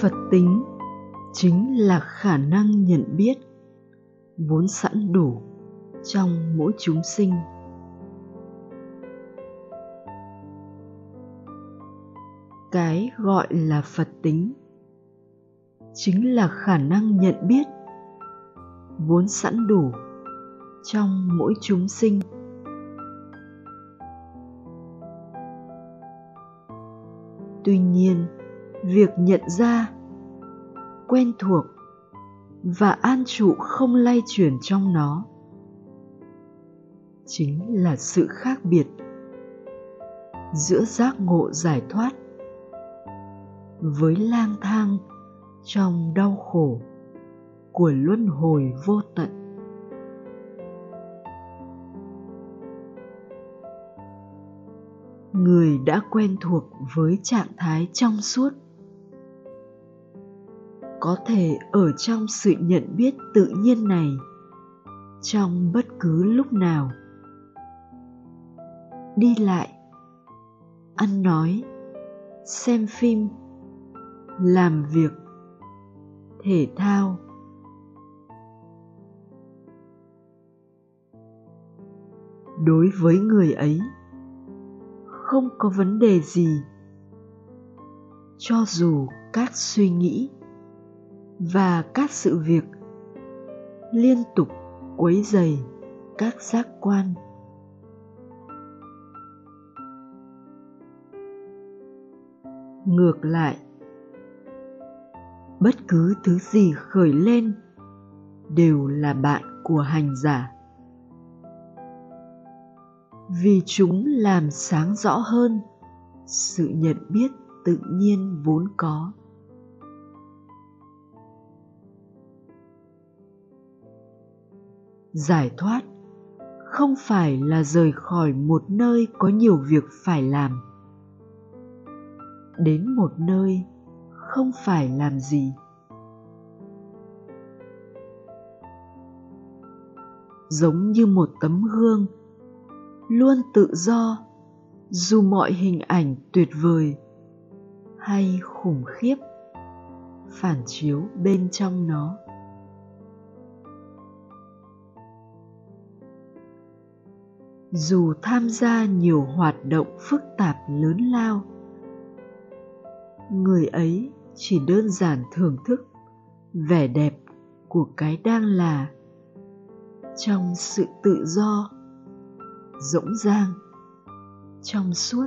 phật tính chính là khả năng nhận biết vốn sẵn đủ trong mỗi chúng sinh. Cái gọi là phật tính chính là khả năng nhận biết vốn sẵn đủ trong mỗi chúng sinh. Tuy nhiên, việc nhận ra quen thuộc và an trụ không lay chuyển trong nó chính là sự khác biệt giữa giác ngộ giải thoát với lang thang trong đau khổ của luân hồi vô tận. Người đã quen thuộc với trạng thái trong suốt có thể ở trong sự nhận biết tự nhiên này trong bất cứ lúc nào. Đi lại, ăn nói, xem phim, làm việc, thể thao. Đối với người ấy, không có vấn đề gì, cho dù các suy nghĩ và các sự việc. Liên tục quấy dày các giác quan. Ngược lại, bất cứ thứ gì khởi lên đều là bạn của hành giả. Vì chúng làm sáng rõ hơn sự nhận biết tự nhiên vốn có. Giải thoát. Không phải là rời khỏi một nơi có nhiều việc phải làm. Đến một nơi không phải làm gì. Giống như một tấm gương, luôn tự do, dù mọi hình ảnh tuyệt vời hay khủng khiếp, phản chiếu bên trong nó. Dù tham gia nhiều hoạt động phức tạp lớn lao, người ấy chỉ đơn giản thưởng thức vẻ đẹp của cái đang là trong sự tự do, rỗng rang trong suốt.